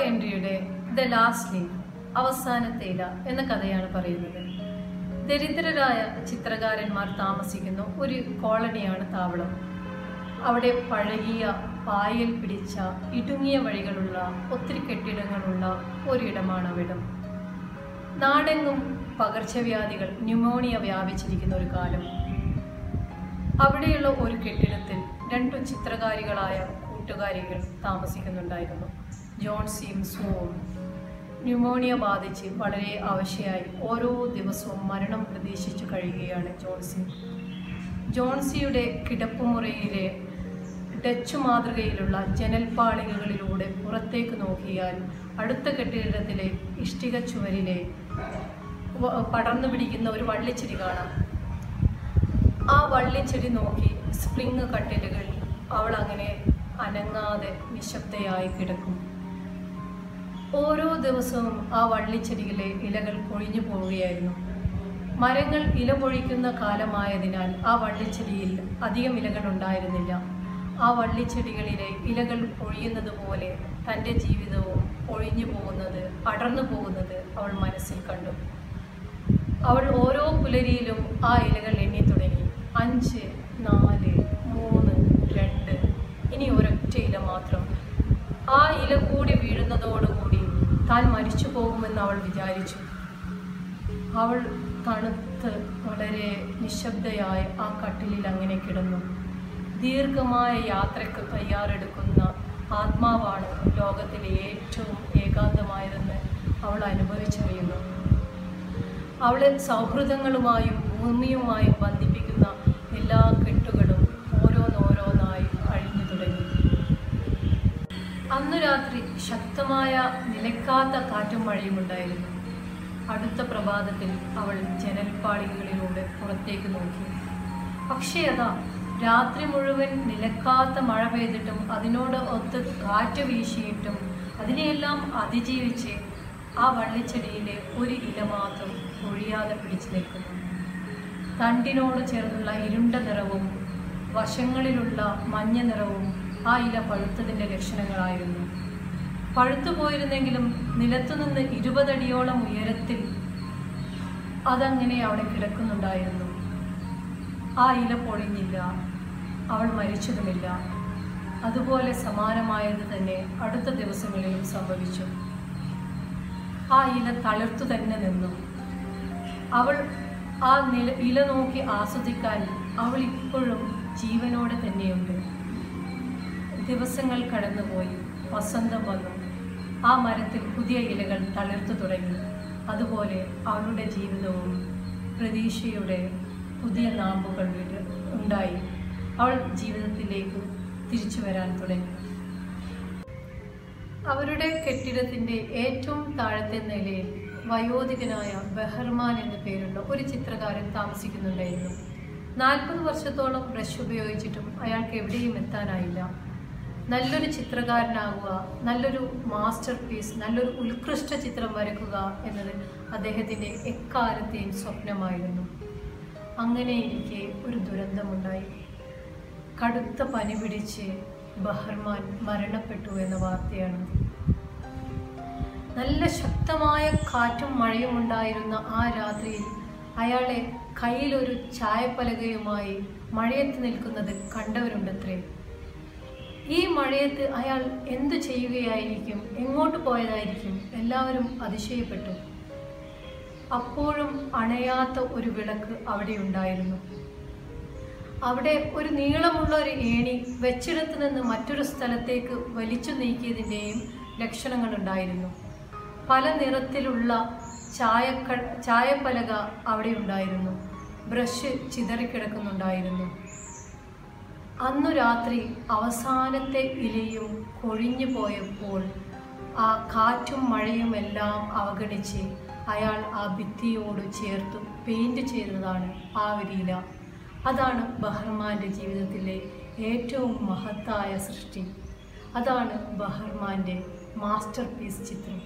എൻട്രിയുടെ the last leave അവസാനത്തെ ഇല എന്ന കഥയാണ് പറയുന്നത്. ദരിദ്രരായ ചിത്രകാരന്മാർ താമസിക്കുന്ന ഒരു കോളനിയാണ് താവളം. അവിടെ പഴകിയ പായൽ പിടിച്ച ഇടുങ്ങിയ വഴികളുള്ള ഒത്തിരി കെട്ടിടങ്ങളുള്ള ഒരിടമാണ് അവിടം. നാടെങ്ങും പകർച്ചവ്യാധികൾ ന്യൂമോണിയ വ്യാപിച്ചിരിക്കുന്ന ഒരു കാലം. അവിടെയുള്ള ഒരു കെട്ടിടത്തിൽ രണ്ടു ചിത്രകാരികളായ കൂട്ടുകാരികൾ താമസിക്കുന്നുണ്ടായിരുന്നു. ജോൺസിയും സിംസോൺ ന്യൂമോണിയ ബാധിച്ച് വളരെ അവശയായി. ഓരോ ദിവസവും മരണം പ്രതീക്ഷിച്ചു കഴിയുകയാണ് ജോൺസി ജോൺസിയുടെ കിടപ്പുമുറിയിലെ ഡച്ച് മാതൃകയിലുള്ള ജനൽപ്പാളികകളിലൂടെ പുറത്തേക്ക് നോക്കിയാൽ അടുത്ത കെട്ടിടത്തിലെ ഇഷ്ടിക ചുവരിലെ പടർന്നു പിടിക്കുന്ന ഒരു വള്ളിച്ചെടി കാണാം. ആ വള്ളിച്ചെടി നോക്കി സ്പ്രിങ് കട്ടിലുകൾ അവൾ അങ്ങനെ അനങ്ങാതെ നിശബ്ദയായി കിടക്കും. ഓരോ ദിവസവും ആ വള്ളിച്ചെടിയിലെ ഇലകൾ കൊഴിഞ്ഞു പോവുകയായിരുന്നു. മരങ്ങൾ ഇല പൊഴിക്കുന്ന കാലമായതിനാൽ ആ വള്ളിച്ചെടിയിൽ അധികം ഇലകൾ ഉണ്ടായിരുന്നില്ല. ആ വള്ളിച്ചെടികളിലെ ഇലകൾ പൊഴിയുന്നത് പോലെ തന്റെ ജീവിതവും ഒഴിഞ്ഞു പോകുന്നത് അടർന്നു പോകുന്നത് അവൾ മനസ്സിൽ കണ്ടു. അവൾ ഓരോ പുലരിയിലും ആ ഇലകൾ എണ്ണി തുടങ്ങി. അഞ്ച് നാല് മൂന്ന് രണ്ട് ഇനി ഒരൊറ്റ ഇല മാത്രം. ആ ഇല താൻ മരിച്ചു പോകുമെന്ന് അവൾ വിചാരിച്ചു. അവൾ തണുത്ത് വളരെ നിശബ്ദയായി ആ കട്ടിലിൽ അങ്ങനെ കിടന്നു. ദീർഘമായ യാത്രയ്ക്ക് തയ്യാറെടുക്കുന്ന ആത്മാവാണ് ലോകത്തിലെ ഏറ്റവും ഏകാന്തമായതെന്ന് അവൾ അനുഭവിച്ചറിയുന്നു. അവളെ സൗഹൃദങ്ങളുമായും ഭൂമിയുമായും ബന്ധിപ്പിക്കുന്ന എല്ലാ അന്നു രാത്രി ശക്തമായ നിലക്കാത്ത കാറ്റും മഴയും ഉണ്ടായിരുന്നു. അടുത്ത പ്രഭാതത്തിൽ അവൾ ജനൽപ്പാളികളിലൂടെ പുറത്തേക്ക് നോക്കി. പക്ഷേ അതാ രാത്രി മുഴുവൻ നിലക്കാത്ത മഴ പെയ്തിട്ടും അതിനോട് ഒത്ത് കാറ്റ് വീശിയിട്ടും അതിനെയെല്ലാം അതിജീവിച്ച് ആ വള്ളിച്ചെടിയിലെ ഒരു ഇല മാത്രം ഒഴിയാതെ പിടിച്ചു നിൽക്കുന്നു. തണ്ടിനോട് ചേർന്നുള്ള ഇരുണ്ട നിറവും വശങ്ങളിലുള്ള മഞ്ഞ നിറവും ആ ഇല പഴുത്തതിന്റെ ലക്ഷണങ്ങളായിരുന്നു. പഴുത്തു പോയിരുന്നെങ്കിലും നിലത്തുനിന്ന് ഇരുപതടിയോളം ഉയരത്തിൽ അതങ്ങനെ അവിടെ കിടക്കുന്നുണ്ടായിരുന്നു. ആ ഇല പൊളിഞ്ഞില്ല. അവൾ മരിച്ചതുമില്ല. അതുപോലെ സമാനമായത് തന്നെ അടുത്ത ദിവസങ്ങളിലും സംഭവിച്ചു. ആ ഇല തളിർത്തു തന്നെ നിന്നു. അവൾ ആ നില ഇല നോക്കി ആസ്വദിക്കാൻ അവൾ ഇപ്പോഴും ജീവനോടെ തന്നെയുണ്ട്. ദിവസങ്ങൾ കടന്നുപോയി. വസന്തം വന്നു. ആ മരത്തിൽ പുതിയ ഇലകൾ തളിർത്തു തുടങ്ങി. അതുപോലെ അവളുടെ ജീവിതവും പ്രതീക്ഷയുടെ പുതിയ നാമ്പുകൾ ഉണ്ടായി. അവൾ ജീവിതത്തിലേക്ക് തിരിച്ചു വരാൻ തുടങ്ങി. അവരുടെ കെട്ടിടത്തിന്റെ ഏറ്റവും താഴത്തെ നിലയിൽ വയോധികനായ ബെഹർമാൻ എന്ന പേരുള്ള ഒരു ചിത്രകാരൻ താമസിക്കുന്നുണ്ടായിരുന്നു. നാൽപ്പത് വർഷത്തോളം ബ്രഷ് ഉപയോഗിച്ചിട്ടും അയാൾക്ക് എവിടെയും എത്താനായില്ല. നല്ലൊരു ചിത്രകാരനാകുക നല്ലൊരു മാസ്റ്റർ പീസ് നല്ലൊരു ഉത്കൃഷ്ട ചിത്രം വരക്കുക എന്നത് അദ്ദേഹത്തിന്റെ എക്കാലത്തെയും സ്വപ്നമായിരുന്നു. അങ്ങനെ എനിക്ക് ഒരു ദുരന്തമുണ്ടായി. കടുത്ത പനി പിടിച്ച് ബഹർമാൻ മരണപ്പെട്ടു എന്ന വാർത്തയാണ്. നല്ല ശക്തമായ കാറ്റും മഴയും ഉണ്ടായിരുന്ന ആ രാത്രിയിൽ അയാളെ കയ്യിലൊരു ചായപ്പലകയുമായി മഴയത്ത് നിൽക്കുന്നത് കണ്ടവരുണ്ടത്രേ. ഈ മഴയത്ത് അയാൾ എന്തു ചെയ്യുകയായിരിക്കും? എങ്ങോട്ട് പോയതായിരിക്കും? എല്ലാവരും അതിശയപ്പെട്ടു. അപ്പോഴും അണയാത്ത ഒരു വിളക്ക് അവിടെ ഉണ്ടായിരുന്നു. അവിടെ ഒരു നീളമുള്ള ഒരു ഏണി വെച്ചിടത്ത് നിന്ന് മറ്റൊരു സ്ഥലത്തേക്ക് വലിച്ചു നീക്കിയതിന്റെയും ലക്ഷണങ്ങളുണ്ടായിരുന്നു പല നിറത്തിലുള്ള ചായക്ക ചായപ്പലക അവിടെ ഉണ്ടായിരുന്നു. ബ്രഷ് ചിതറിക്കിടക്കുന്നുണ്ടായിരുന്നു. അന്നു രാത്രി അവസാനത്തെ ഇലയും കൊഴിഞ്ഞു പോയപ്പോൾ ആ കാറ്റും മഴയും എല്ലാം അവഗണിച്ച് അയാൾ ആ ഭിത്തിയോട് ചേർത്ത് പെയിന്റ് ചെയ്തതാണ് ആ ഒരു ഇല. അതാണ് ബഹർമാന്റെ ജീവിതത്തിലെ ഏറ്റവും മഹത്തായ സൃഷ്ടി. അതാണ് ബഹർമാന്റെ മാസ്റ്റർ പീസ് ചിത്രം.